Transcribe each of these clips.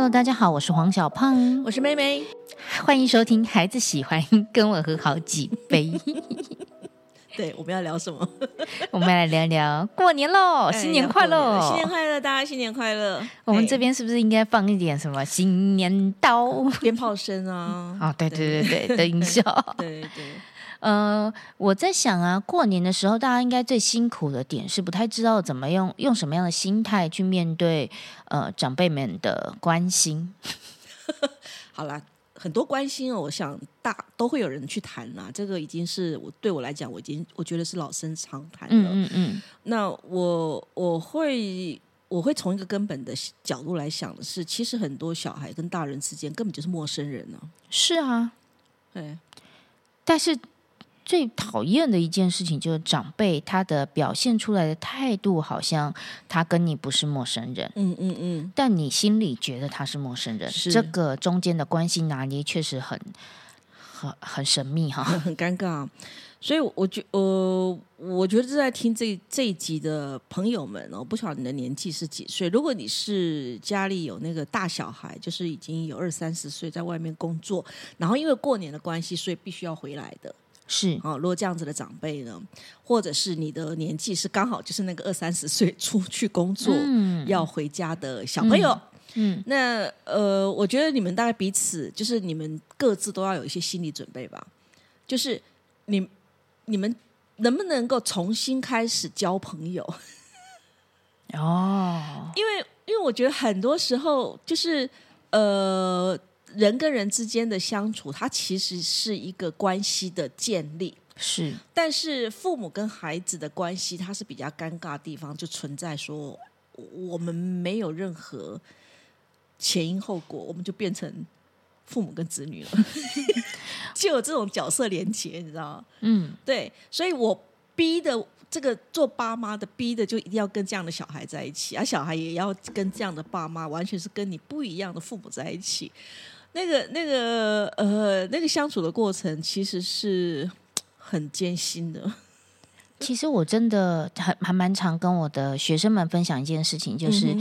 Hello，大家好，我是黄小胖，我是妹妹，欢迎收听《孩子喜欢跟我喝好几杯》。对，我们要聊什么？我们来聊聊过年喽，新年快乐，新年快乐，大家新年快乐。我们这边是不是应该放一点什么新年刀、鞭炮声啊？哦，对对对对 的音效。对对。呃，我在想啊，过年的时候，大家应该最辛苦的点是不太知道怎么用用什么样的心态去面对呃长辈们的关心。好啦，很多关心哦，我想大都会有人去谈啦。这个已经是我对我来讲，我已经我觉得是老生常谈了。嗯嗯嗯。那我我会我会从一个根本的角度来想的是，其实很多小孩跟大人之间根本就是陌生人呢。是啊，对，但是。最讨厌的一件事情就是长辈他的表现出来的态度，好像他跟你不是陌生人，嗯嗯嗯，但你心里觉得他是陌生人，这个中间的关系拿捏确实很很很神秘哈，很尴尬。所以我觉呃，我觉得在听这这一集的朋友们哦，不晓得你的年纪是几岁。如果你是家里有那个大小孩，就是已经有二三十岁在外面工作，然后因为过年的关系，所以必须要回来的。是啊，如果这样子的长辈呢，或者是你的年纪是刚好就是那个二三十岁出去工作嗯要回家的小朋友，嗯，那呃，我觉得你们大概彼此就是你们各自都要有一些心理准备吧，就是你你们能不能够重新开始交朋友？哦，因为因为我觉得很多时候就是呃。人跟人之间的相处，它其实是一个关系的建立，是。但是父母跟孩子的关系，它是比较尴尬的地方，就存在说我们没有任何前因后果，我们就变成父母跟子女了，就有这种角色连接，你知道吗？嗯，对。所以我逼的这个做爸妈的，逼的就一定要跟这样的小孩在一起，而小孩也要跟这样的爸妈，完全是跟你不一样的父母在一起。那个、那个、呃，那个相处的过程其实是很艰辛的。其实我真的还还蛮常跟我的学生们分享一件事情，就是，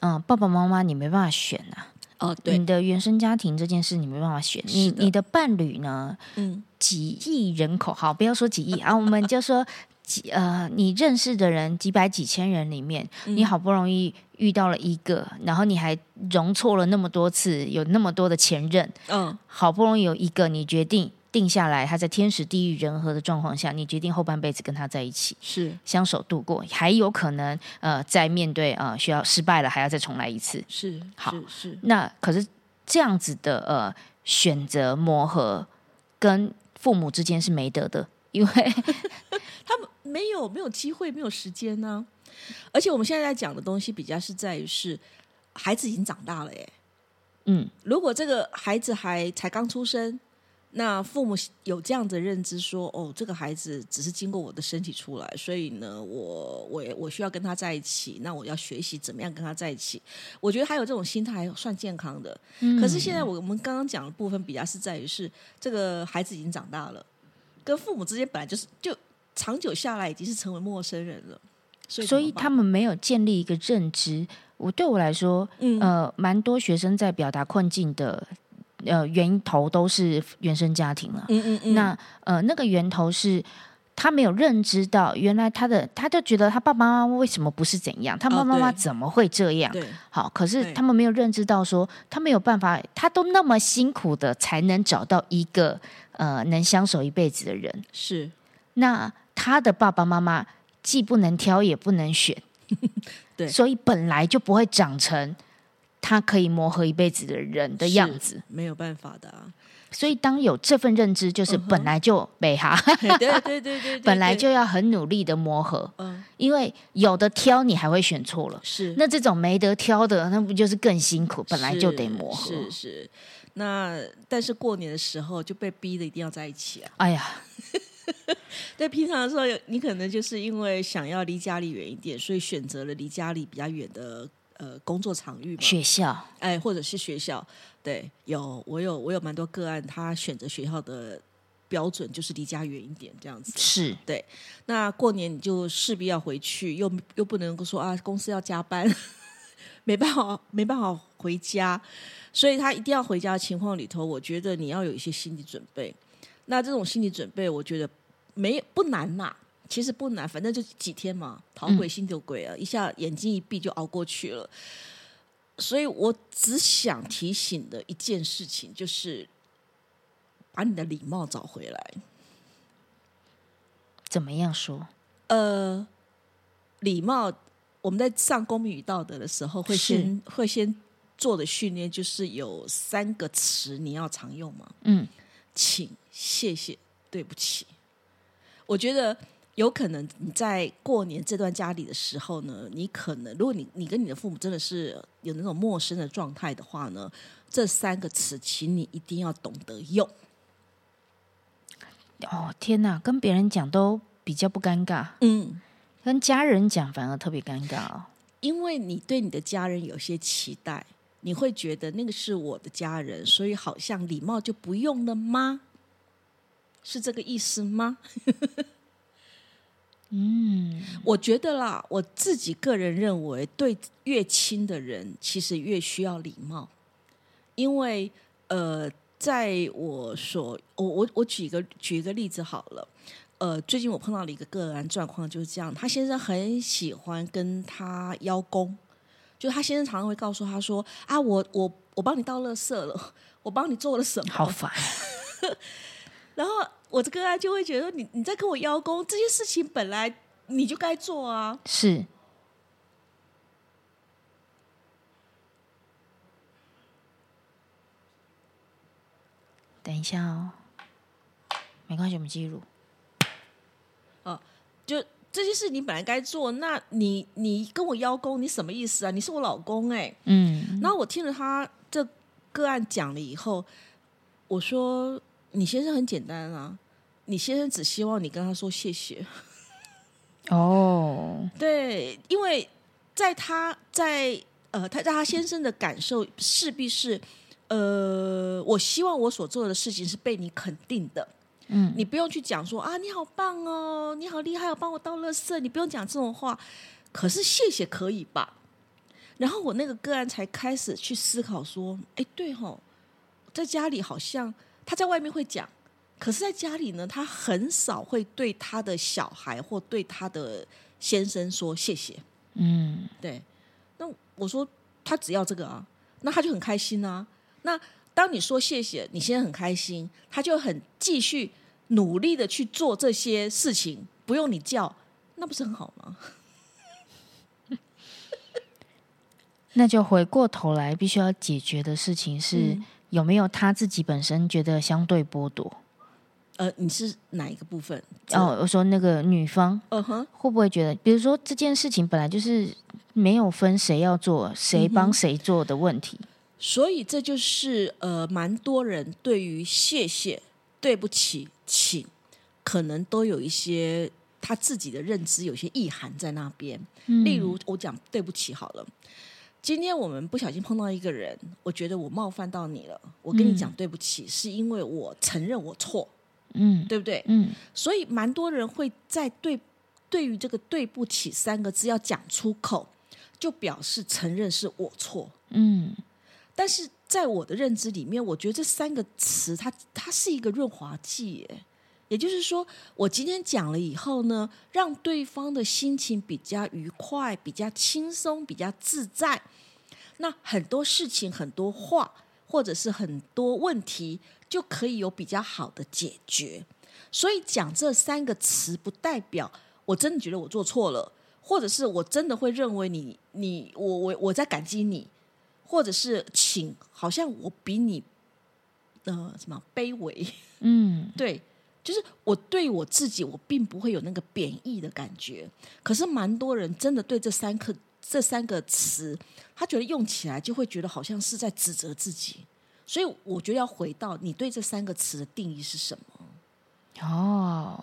嗯，爸爸妈妈你没办法选啊。哦，对，你的原生家庭这件事你没办法选。你你的伴侣呢？嗯，几亿人口，好，不要说几亿啊，我们就说。几呃，你认识的人几百几千人里面，你好不容易遇到了一个，然后你还容错了那么多次，有那么多的前任，嗯，好不容易有一个，你决定定下来，他在天时地利人和的状况下，你决定后半辈子跟他在一起，是。相守度过，还有可能呃，在面对呃需要失败了，还要再重来一次，是。好是。那可是这样子的呃选择磨合，跟父母之间是没得的，因为 他们。没有没有机会，没有时间呢。而且我们现在在讲的东西，比较是在于是孩子已经长大了，耶。嗯，如果这个孩子还才刚出生，那父母有这样的认知，说哦，这个孩子只是经过我的身体出来，所以呢，我我我需要跟他在一起，那我要学习怎么样跟他在一起。我觉得还有这种心态算健康的。可是现在我们刚刚讲的部分，比较是在于是这个孩子已经长大了，跟父母之间本来就是就。长久下来已经是成为陌生人了，所以他们没有建立一个认知。我对我来说，呃，蛮多学生在表达困境的，呃，源头都是原生家庭了。嗯嗯嗯。那呃，那个源头是他没有认知到，原来他的他就觉得他爸爸妈妈为什么不是怎样，他爸爸妈妈怎么会这样？好，可是他们没有认知到，说他没有办法，他都那么辛苦的才能找到一个呃能相守一辈子的人。是那。他的爸爸妈妈既不能挑也不能选，对，所以本来就不会长成他可以磨合一辈子的人的样子，没有办法的。所以当有这份认知，就是本来就被哈，对对对对，本来就要很努力的磨合，嗯，因为有的挑你还会选错了，是那这种没得挑的，那不就是更辛苦？本来就得磨合，是是。那但是过年的时候就被逼的一定要在一起啊！哎呀。在平常的时候，你可能就是因为想要离家里远一点，所以选择了离家里比较远的呃工作场域嘛，学校，哎，或者是学校。对，有我有我有蛮多个案，他选择学校的标准就是离家远一点这样子。是对。那过年你就势必要回去，又又不能够说啊，公司要加班，没办法没办法回家，所以他一定要回家的情况里头，我觉得你要有一些心理准备。那这种心理准备，我觉得没不难呐，其实不难，反正就几天嘛，逃鬼心就鬼啊，一下眼睛一闭就熬过去了。所以我只想提醒的一件事情，就是把你的礼貌找回来。怎么样说？呃，礼貌，我们在上公民与道德的时候，会先会先做的训练，就是有三个词你要常用嘛。嗯，请、谢谢、对不起。我觉得。有可能你在过年这段家里的时候呢，你可能如果你你跟你的父母真的是有那种陌生的状态的话呢，这三个词，请你一定要懂得用。哦天哪，跟别人讲都比较不尴尬，嗯，跟家人讲反而特别尴尬哦，因为你对你的家人有些期待，你会觉得那个是我的家人，所以好像礼貌就不用了吗？是这个意思吗？嗯，我觉得啦，我自己个人认为，对越亲的人，其实越需要礼貌。因为，呃，在我所，我我我举一个举一个例子好了。呃，最近我碰到了一个个案状况，就是这样。他先生很喜欢跟他邀功，就他先生常常会告诉他说：“啊，我我我帮你倒垃圾了，我帮你做了什么？”好烦。然后。我这个案就会觉得你你在跟我邀功，这些事情本来你就该做啊。是。等一下哦，没关系，我们记录。哦，就这些事你本来该做，那你你跟我邀功，你什么意思啊？你是我老公哎。嗯。然后我听了他这个案讲了以后，我说。你先生很简单啊，你先生只希望你跟他说谢谢。哦，对，因为在他在呃，他在他先生的感受势必是呃，我希望我所做的事情是被你肯定的。嗯，你不用去讲说啊，你好棒哦，你好厉害，哦帮我倒垃圾，你不用讲这种话。可是谢谢可以吧？然后我那个个案才开始去思考说，哎，对吼，在家里好像。他在外面会讲，可是在家里呢，他很少会对他的小孩或对他的先生说谢谢。嗯，对。那我说他只要这个啊，那他就很开心啊。那当你说谢谢，你先生很开心，他就很继续努力的去做这些事情，不用你叫，那不是很好吗？那就回过头来，必须要解决的事情是。有没有他自己本身觉得相对剥夺？呃，你是哪一个部分？哦，我说那个女方，嗯哼，会不会觉得，比如说这件事情本来就是没有分谁要做、谁帮谁做的问题，所以这就是呃，蛮多人对于谢谢、对不起、请，可能都有一些他自己的认知，有些意涵在那边。例如，我讲对不起好了。今天我们不小心碰到一个人，我觉得我冒犯到你了，我跟你讲对不起，是因为我承认我错，嗯，对不对？嗯，所以蛮多人会在对对于这个对不起三个字要讲出口，就表示承认是我错，嗯。但是在我的认知里面，我觉得这三个词，它它是一个润滑剂，耶。也就是说，我今天讲了以后呢，让对方的心情比较愉快、比较轻松、比较自在，那很多事情、很多话，或者是很多问题，就可以有比较好的解决。所以讲这三个词，不代表我真的觉得我做错了，或者是我真的会认为你、你、我、我、我在感激你，或者是请，好像我比你呃什么卑微，嗯，对。就是我对我自己，我并不会有那个贬义的感觉。可是蛮多人真的对这三个这三个词，他觉得用起来就会觉得好像是在指责自己。所以我觉得要回到你对这三个词的定义是什么？哦，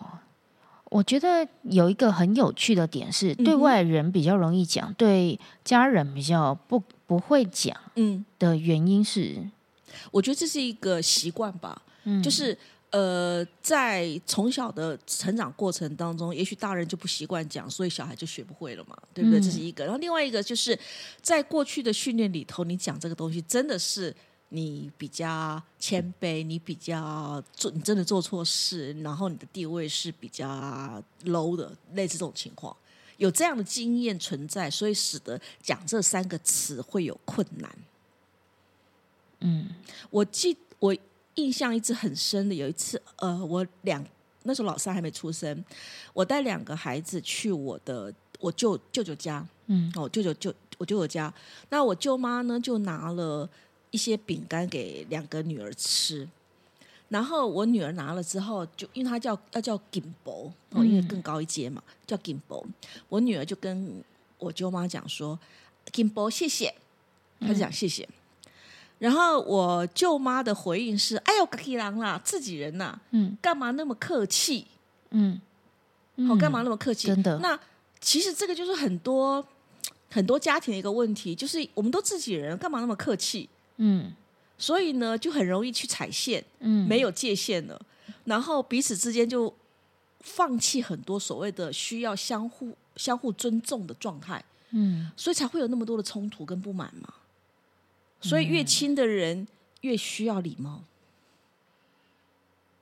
我觉得有一个很有趣的点是，对外人比较容易讲，对家人比较不不会讲。嗯，的原因是，我觉得这是一个习惯吧。嗯，就是。呃，在从小的成长过程当中，也许大人就不习惯讲，所以小孩就学不会了嘛，对不对？这是一个。然后另外一个就是在过去的训练里头，你讲这个东西真的是你比较谦卑，你比较做，你真的做错事，然后你的地位是比较 low 的，类似这种情况，有这样的经验存在，所以使得讲这三个词会有困难。嗯，我记我。印象一直很深的，有一次，呃，我两那时候老三还没出生，我带两个孩子去我的我舅舅舅家，嗯，哦，舅舅舅我舅舅家，那我舅妈呢就拿了一些饼干给两个女儿吃，然后我女儿拿了之后，就因为她叫要叫金伯，哦，因为更高一阶嘛，叫金博，我女儿就跟我舅妈讲说，金博谢谢，她就讲谢谢。然后我舅妈的回应是：“哎呦，可以郎啦，自己人呐，嗯，干嘛那么客气？嗯，好，干嘛那么客气？真的。那其实这个就是很多很多家庭的一个问题，就是我们都自己人，干嘛那么客气？嗯，所以呢，就很容易去踩线，嗯，没有界限了，然后彼此之间就放弃很多所谓的需要相互相互尊重的状态，嗯，所以才会有那么多的冲突跟不满嘛。”所以越亲的人越需要礼貌。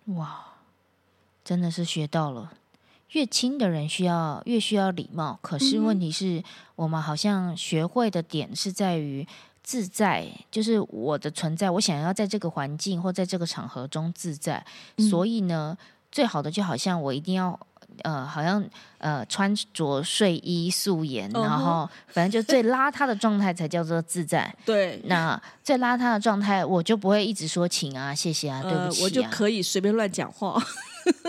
哇，真的是学到了，越亲的人需要越需要礼貌。可是问题是我们好像学会的点是在于自在，就是我的存在，我想要在这个环境或在这个场合中自在。所以呢，最好的就好像我一定要。呃，好像呃，穿着睡衣素颜，然后反正就最邋遢的状态才叫做自在。对，那最邋遢的状态，我就不会一直说请啊、谢谢啊、对不起啊，我就可以随便乱讲话。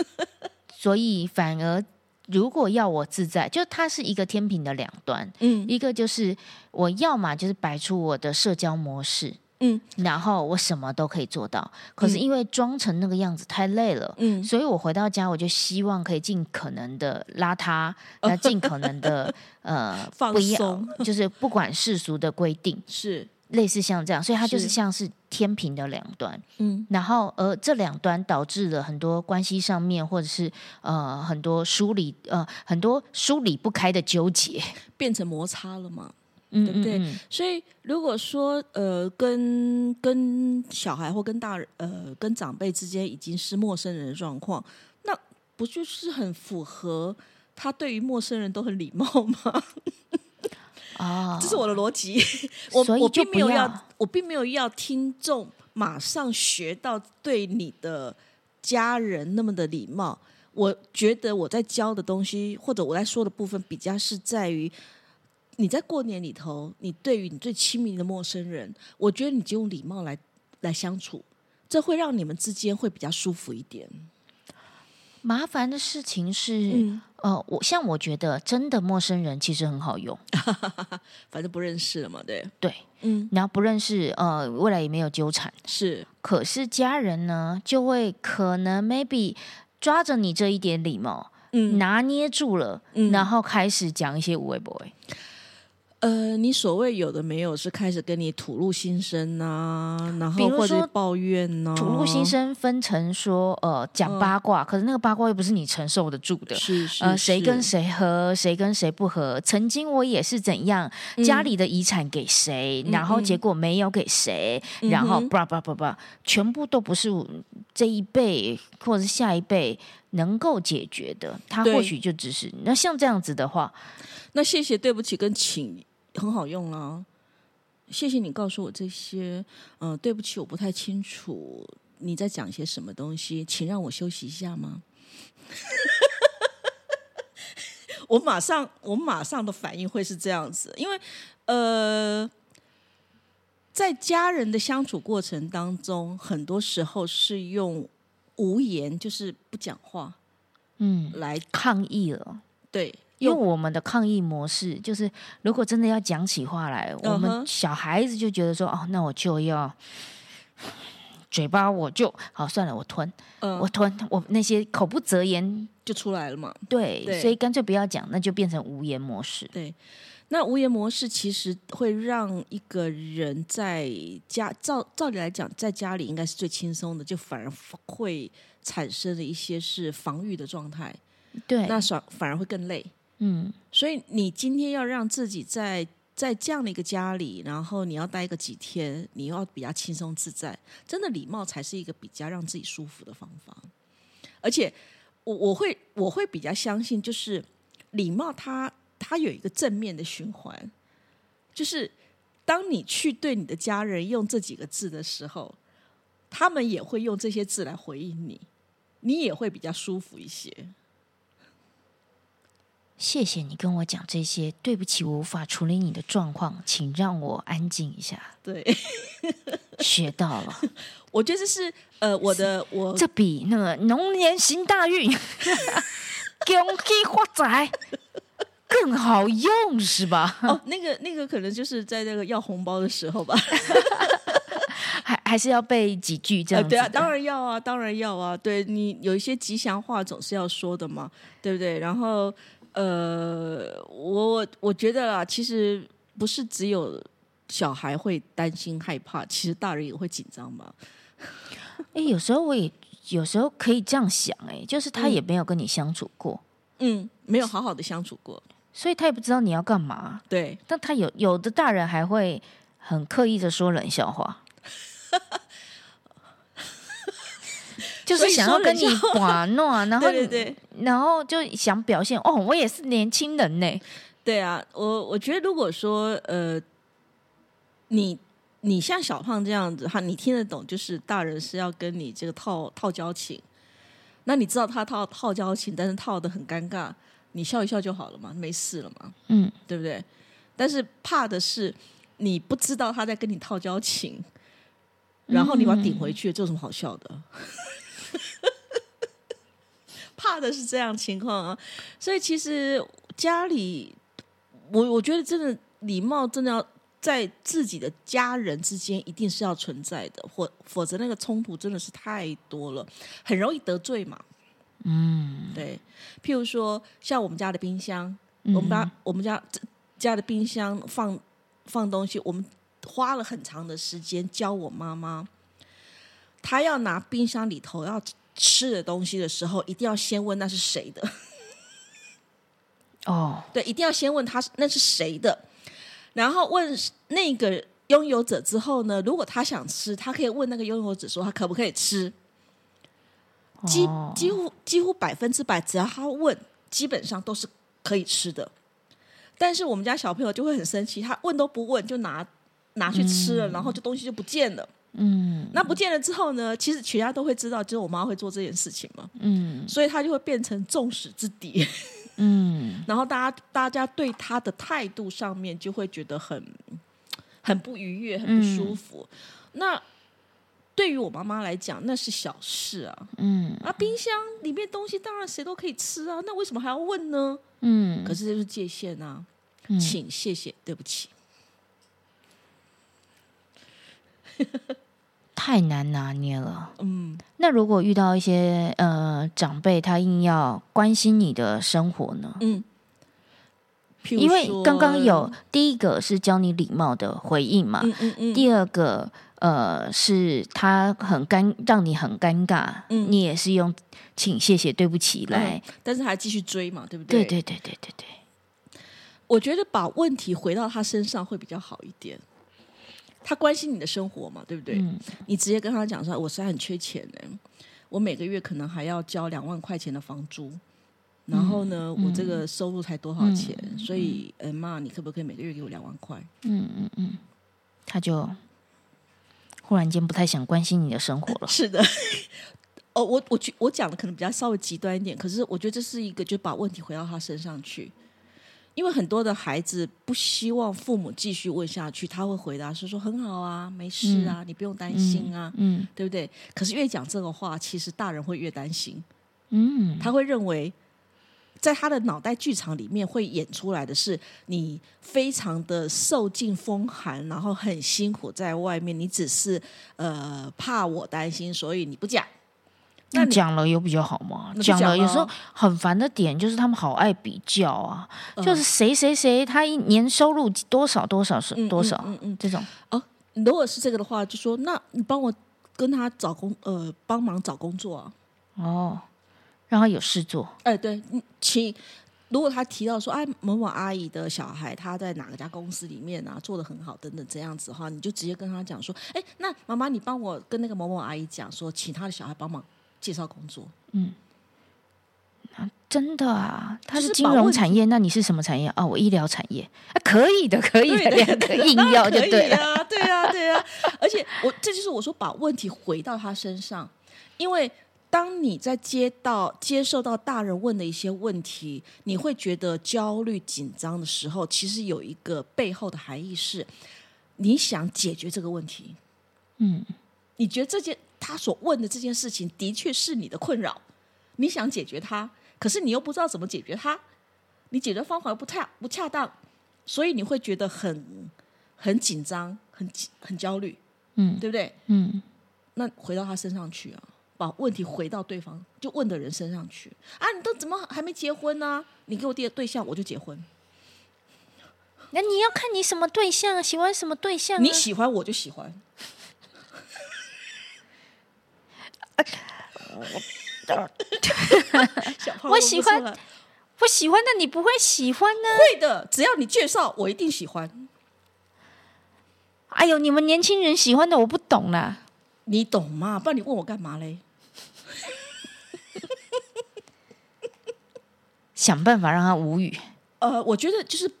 所以反而，如果要我自在，就它是一个天平的两端。嗯，一个就是我要嘛就是摆出我的社交模式。嗯，然后我什么都可以做到，可是因为装成那个样子太累了，嗯，所以我回到家我就希望可以尽可能的邋遢，那尽可能的呃放松，就是不管世俗的规定，是类似像这样，所以它就是像是天平的两端，嗯，然后而这两端导致了很多关系上面或者是呃很多梳理呃很多梳理不开的纠结，变成摩擦了吗？对不对？所以如果说呃，跟跟小孩或跟大人呃，跟长辈之间已经是陌生人的状况，那不就是很符合他对于陌生人都很礼貌吗？啊，这是我的逻辑。我我并没有要，我并没有要听众马上学到对你的家人那么的礼貌。我觉得我在教的东西，或者我在说的部分，比较是在于。你在过年里头，你对于你最亲密的陌生人，我觉得你就用礼貌来来相处，这会让你们之间会比较舒服一点。麻烦的事情是，呃，我像我觉得真的陌生人其实很好用，反正不认识了嘛，对。对，嗯，然后不认识，呃，未来也没有纠缠，是。可是家人呢，就会可能 maybe 抓着你这一点礼貌，嗯，拿捏住了，嗯，然后开始讲一些无谓 boy。呃，你所谓有的没有是开始跟你吐露心声呐，然后或者抱怨呐，吐露心声分成说呃讲八卦，可是那个八卦又不是你承受得住的，是是呃谁跟谁和谁跟谁不和，曾经我也是怎样，家里的遗产给谁，然后结果没有给谁，然后叭叭叭叭，全部都不是这一辈或者是下一辈能够解决的，他或许就只是那像这样子的话，那谢谢对不起跟请。很好用啊，谢谢你告诉我这些。嗯，对不起，我不太清楚你在讲些什么东西，请让我休息一下吗？我马上，我马上的反应会是这样子，因为呃，在家人的相处过程当中，很多时候是用无言，就是不讲话，嗯，来抗议了，对。因为我们的抗议模式就是，如果真的要讲起话来，我们小孩子就觉得说，哦，那我就要嘴巴，我就好算了，我吞，我吞，我那些口不择言就出来了嘛。对，所以干脆不要讲，那就变成无言模式。对，那无言模式其实会让一个人在家，照照理来讲，在家里应该是最轻松的，就反而会产生了一些是防御的状态。对，那反反而会更累。嗯，所以你今天要让自己在在这样的一个家里，然后你要待个几天，你要比较轻松自在，真的礼貌才是一个比较让自己舒服的方法。而且我我会我会比较相信，就是礼貌它它有一个正面的循环，就是当你去对你的家人用这几个字的时候，他们也会用这些字来回应你，你也会比较舒服一些。谢谢你跟我讲这些，对不起，我无法处理你的状况，请让我安静一下。对，学到了。我觉得这是呃，我的我这比那个龙年行大运、恭喜发财更好用，是吧？哦，那个那个可能就是在那个要红包的时候吧。还还是要背几句这样子？对啊，当然要啊，当然要啊。对你有一些吉祥话总是要说的嘛，对不对？然后。呃，我我觉得啦，其实不是只有小孩会担心害怕，其实大人也会紧张嘛。哎，有时候我也有时候可以这样想，哎，就是他也没有跟你相处过，嗯，没有好好的相处过，所以他也不知道你要干嘛。对，但他有有的大人还会很刻意的说冷笑话。就是想要跟你玩弄，然后对对，然后就想表现哦，我也是年轻人呢。对啊，我我觉得如果说呃，你你像小胖这样子哈，你听得懂，就是大人是要跟你这个套套交情，那你知道他套套交情，但是套的很尴尬，你笑一笑就好了嘛，没事了嘛，嗯，对不对？但是怕的是你不知道他在跟你套交情，然后你把他顶回去，这有什么好笑的？怕的是这样情况啊，所以其实家里，我我觉得真的礼貌真的要在自己的家人之间一定是要存在的，或否则那个冲突真的是太多了，很容易得罪嘛。嗯，对。譬如说，像我们家的冰箱，我们家我们家家的冰箱放放东西，我们花了很长的时间教我妈妈。他要拿冰箱里头要吃的东西的时候，一定要先问那是谁的。哦，对，一定要先问他那是谁的，然后问那个拥有者之后呢，如果他想吃，他可以问那个拥有者说他可不可以吃。几几乎几乎百分之百，只要他问，基本上都是可以吃的。但是我们家小朋友就会很生气，他问都不问就拿拿去吃了，然后就东西就不见了。嗯，那不见了之后呢？其实全家都会知道，就是我妈会做这件事情嘛。嗯，所以她就会变成众矢之的。嗯，然后大家大家对她的态度上面就会觉得很很不愉悦，很不舒服。那对于我妈妈来讲，那是小事啊。嗯，啊，冰箱里面东西当然谁都可以吃啊，那为什么还要问呢？嗯，可是这是界限啊，请谢谢对不起。太难拿捏了。嗯，那如果遇到一些呃长辈，他硬要关心你的生活呢？嗯，因为刚刚有第一个是教你礼貌的回应嘛，嗯嗯嗯，第二个呃是他很尴，让你很尴尬，嗯，你也是用请、谢谢、对不起来，但是还继续追嘛，对不对？对对对对对对，我觉得把问题回到他身上会比较好一点。他关心你的生活嘛，对不对？你直接跟他讲说：“我实在很缺钱呢，我每个月可能还要交两万块钱的房租，然后呢，我这个收入才多少钱？所以，呃，妈，你可不可以每个月给我两万块？”嗯嗯嗯，他就忽然间不太想关心你的生活了。是的，哦，我我觉我讲的可能比较稍微极端一点，可是我觉得这是一个，就把问题回到他身上去。因为很多的孩子不希望父母继续问下去，他会回答说：“说很好啊，没事啊，你不用担心啊，嗯，对不对？”可是越讲这个话，其实大人会越担心，嗯，他会认为，在他的脑袋剧场里面会演出来的是你非常的受尽风寒，然后很辛苦在外面，你只是呃怕我担心，所以你不讲。那讲了有比较好吗？讲了有时候很烦的点就是他们好爱比较啊，就是谁谁谁他一年收入多少多少是多少，嗯嗯，这种。哦，如果是这个的话，就说那你帮我跟他找工呃帮忙找工作啊，哦，让他有事做，哎，对，请如果他提到说哎某某阿姨的小孩他在哪个家公司里面啊做的很好等等这样子哈，你就直接跟他讲说，哎，那妈妈你帮我跟那个某某阿姨讲说，请他的小孩帮忙。介绍工作，嗯，真的啊，他是金融产业，那你是什么产业？啊？我医疗产业。啊，可以的，可以的，硬 要就对啊，对啊，对啊，而且我这就是我说把问题回到他身上，因为当你在接到接受到大人问的一些问题，你会觉得焦虑紧张的时候，其实有一个背后的含义是，你想解决这个问题，嗯，你觉得这件。他所问的这件事情的确是你的困扰，你想解决它，可是你又不知道怎么解决它，你解决方法又不太不恰当，所以你会觉得很很紧张，很很焦虑，嗯，对不对？嗯，那回到他身上去啊，把问题回到对方就问的人身上去啊，你都怎么还没结婚呢？你给我第对象，我就结婚。那你要看你什么对象，喜欢什么对象？你喜欢我就喜欢。我喜欢，我喜欢，那你不会喜欢呢？会的，只要你介绍，我一定喜欢。哎呦，你们年轻人喜欢的我不懂啦，你懂吗？不然你问我干嘛嘞？想办法让他无语。呃，我觉得就是。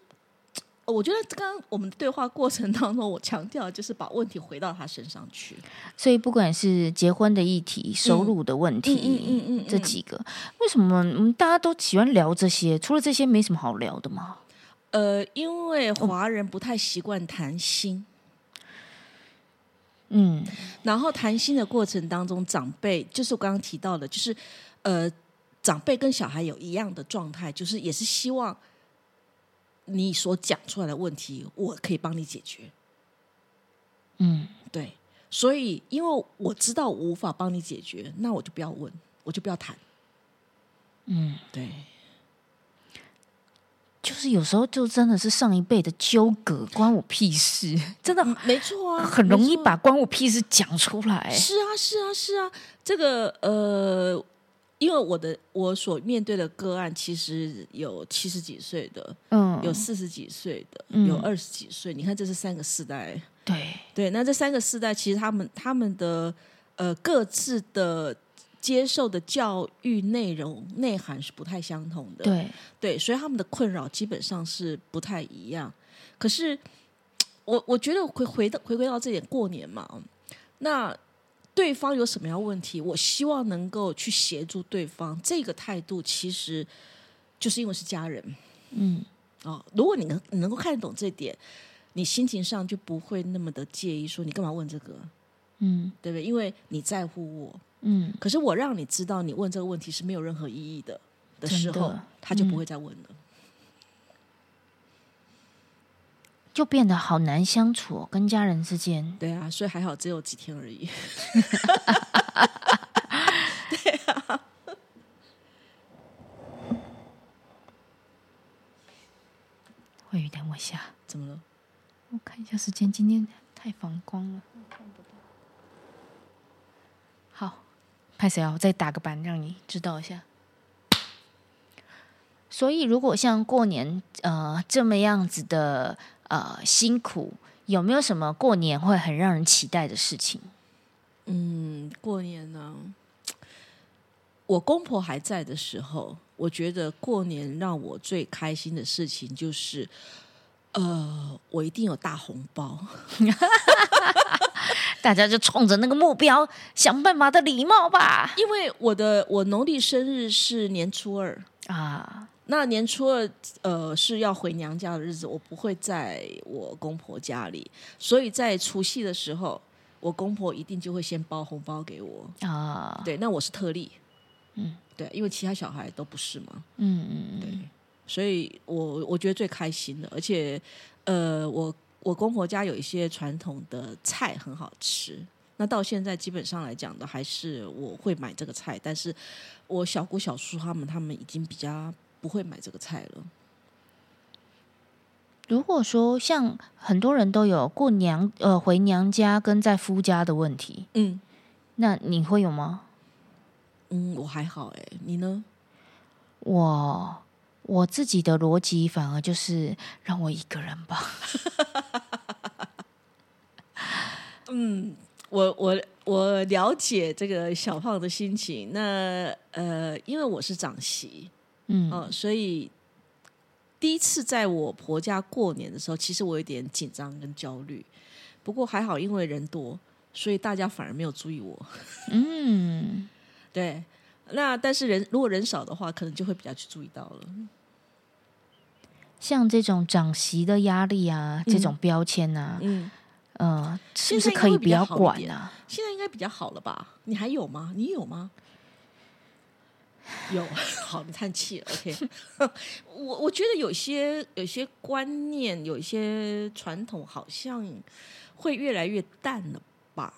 我觉得刚刚我们的对话过程当中，我强调就是把问题回到他身上去。所以不管是结婚的议题、收入的问题，嗯嗯嗯，这几个，为什么大家都喜欢聊这些？除了这些，没什么好聊的吗？呃，因为华人不太习惯谈心。嗯，然后谈心的过程当中，长辈就是我刚刚提到的，就是呃，长辈跟小孩有一样的状态，就是也是希望。你所讲出来的问题，我可以帮你解决。嗯，对，所以因为我知道我无法帮你解决，那我就不要问，我就不要谈。嗯，对，就是有时候就真的是上一辈的纠葛，关我屁事，真的没错啊，很容易把关我屁事讲出来。是啊，是啊，是啊，这个呃。因为我的我所面对的个案，其实有七十几岁的，嗯，有四十几岁的，有二十几岁。你看，这是三个世代，对对。那这三个世代，其实他们他们的呃各自的接受的教育内容内涵是不太相同的，对对，所以他们的困扰基本上是不太一样。可是我我觉得回回到回归到这点，过年嘛，那。对方有什么样问题，我希望能够去协助对方。这个态度其实就是因为是家人，嗯，哦，如果你能你能够看得懂这点，你心情上就不会那么的介意，说你干嘛问这个，嗯，对不对？因为你在乎我，嗯。可是我让你知道，你问这个问题是没有任何意义的的时候，他就不会再问了。就变得好难相处，跟家人之间。对啊，所以还好只有几天而已。对啊。慧宇，等我一下。怎么了？我看一下时间，今天太反光了，看不到。好，派谁啊？我再打个板，让你知道一下。所以，如果像过年呃这么样子的。呃，辛苦有没有什么过年会很让人期待的事情？嗯，过年呢，我公婆还在的时候，我觉得过年让我最开心的事情就是，呃，我一定有大红包，大家就冲着那个目标想办法的礼貌吧。因为我的我农历生日是年初二啊。那年初二，呃，是要回娘家的日子，我不会在我公婆家里，所以在除夕的时候，我公婆一定就会先包红包给我。啊。对，那我是特例，嗯，对，因为其他小孩都不是嘛，嗯嗯嗯，对，所以我我觉得最开心的，而且，呃，我我公婆家有一些传统的菜很好吃，那到现在基本上来讲的，还是我会买这个菜，但是我小姑小叔他们他们已经比较不会买这个菜了。如果说像很多人都有过娘呃回娘家跟在夫家的问题，嗯，那你会有吗？嗯，我还好哎，你呢？我我自己的逻辑反而就是让我一个人吧。嗯，我我我了解这个小胖的心情。那呃，因为我是长媳，嗯，所以第一次在我婆家过年的时候，其实我有点紧张跟焦虑。不过还好，因为人多，所以大家反而没有注意我。嗯，对。那但是人如果人少的话，可能就会比较去注意到了。像这种长媳的压力啊，这种标签啊，嗯。嗯，是不是可以比较管啊？现在应该比较好了吧？你还有吗？你有吗？有，好，你叹气。OK，我我觉得有些有些观念，有一些传统，好像会越来越淡了吧？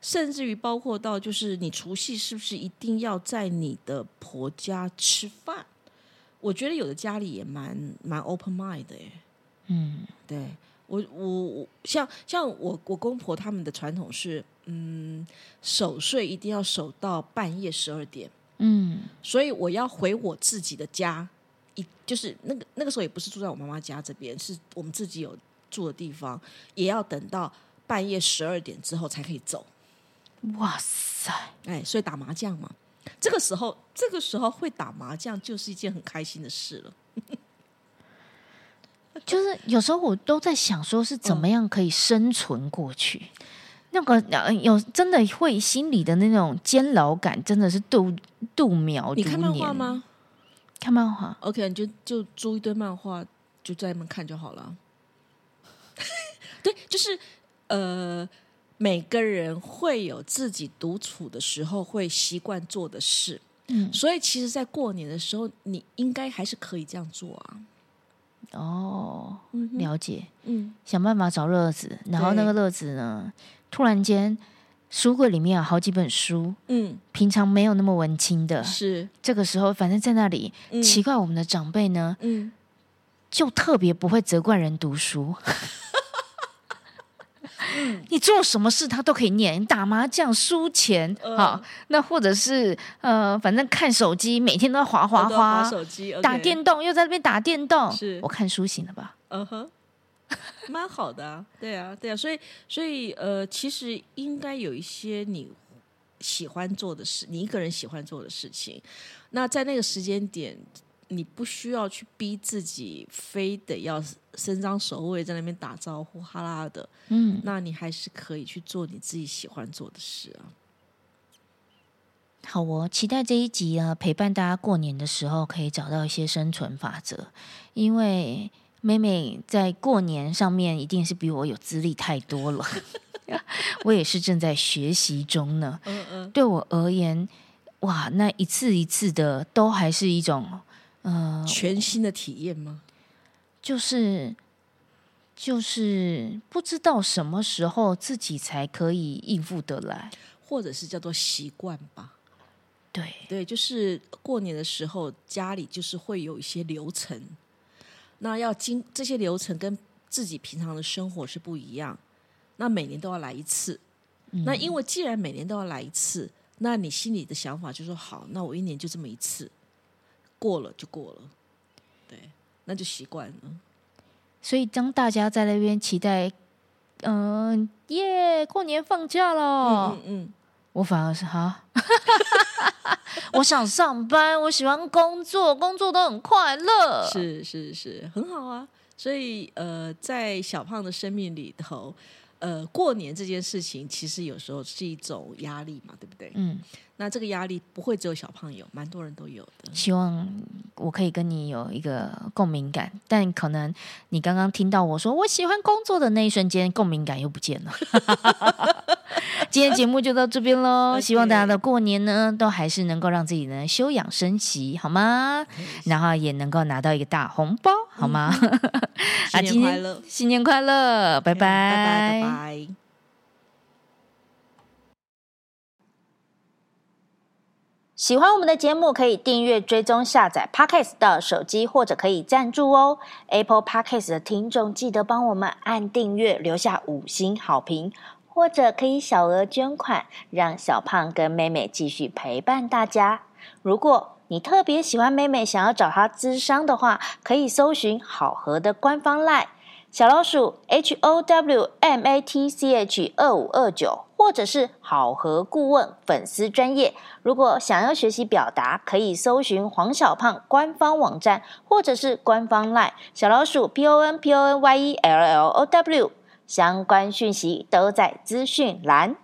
甚至于包括到，就是你除夕是不是一定要在你的婆家吃饭？我觉得有的家里也蛮蛮 open mind 的，哎，嗯，对。我我我像像我我公婆他们的传统是，嗯，守岁一定要守到半夜十二点，嗯，所以我要回我自己的家，一就是那个那个时候也不是住在我妈妈家这边，是我们自己有住的地方，也要等到半夜十二点之后才可以走。哇塞！哎，所以打麻将嘛，这个时候这个时候会打麻将就是一件很开心的事了。就是有时候我都在想，说是怎么样可以生存过去。那个有真的会心里的那种煎熬感，真的是度度秒。你看漫画吗？看漫画，OK，你就就租一堆漫画，就在那边看就好了。对，就是呃，每个人会有自己独处的时候会习惯做的事，嗯，所以其实，在过年的时候，你应该还是可以这样做啊。哦，了解。嗯，想办法找乐子，然后那个乐子呢，突然间书柜里面有好几本书，嗯，平常没有那么文青的，是。这个时候，反正在那里，奇怪，我们的长辈呢，嗯，就特别不会责怪人读书。你做什么事他都可以念，打麻将输钱，好，那或者是呃，反正看手机，每天都要滑滑滑手机，打电动又在那边打电动，是。我看书行了吧？嗯哼，蛮好的啊，对啊，对啊，所以所以呃，其实应该有一些你喜欢做的事，你一个人喜欢做的事情，那在那个时间点。你不需要去逼自己，非得要伸张手尾在那边打招呼哈啦的，嗯，那你还是可以去做你自己喜欢做的事啊。好哦，期待这一集啊，陪伴大家过年的时候可以找到一些生存法则。因为妹妹在过年上面一定是比我有资历太多了，我也是正在学习中呢。嗯嗯，对我而言，哇，那一次一次的都还是一种。呃，全新的体验吗？就是就是不知道什么时候自己才可以应付得来，或者是叫做习惯吧。对对，就是过年的时候家里就是会有一些流程，那要经这些流程跟自己平常的生活是不一样。那每年都要来一次，那因为既然每年都要来一次，那你心里的想法就说好，那我一年就这么一次。过了就过了，对，那就习惯了。所以当大家在那边期待，嗯，耶，过年放假了，嗯嗯，我反而是哈，我想上班，我喜欢工作，工作都很快乐，是是是，很好啊。所以呃，在小胖的生命里头。呃，过年这件事情其实有时候是一种压力嘛，对不对？嗯，那这个压力不会只有小胖有，蛮多人都有的。希望我可以跟你有一个共鸣感，但可能你刚刚听到我说我喜欢工作的那一瞬间，共鸣感又不见了。今天节目就到这边喽，希望大家的过年呢，都还是能够让自己呢休养生息，好吗？然后也能够拿到一个大红包。好吗？新年快乐！新年快乐！拜拜！拜拜！拜拜！喜欢我们的节目，可以订阅、追踪、下载 Podcast 的手机，或者可以赞助哦。Apple Podcast 的听众记得帮我们按订阅，留下五星好评，或者可以小额捐款，让小胖跟妹妹继续陪伴大家。如果你特别喜欢妹妹，想要找她咨商的话，可以搜寻好合的官方 LINE。小老鼠 H O W M A T C H 二五二九，或者是好合顾问粉丝专业。如果想要学习表达，可以搜寻黄小胖官方网站，或者是官方 LINE 小老鼠 P O N P O N Y E L L O W，相关讯息都在资讯栏。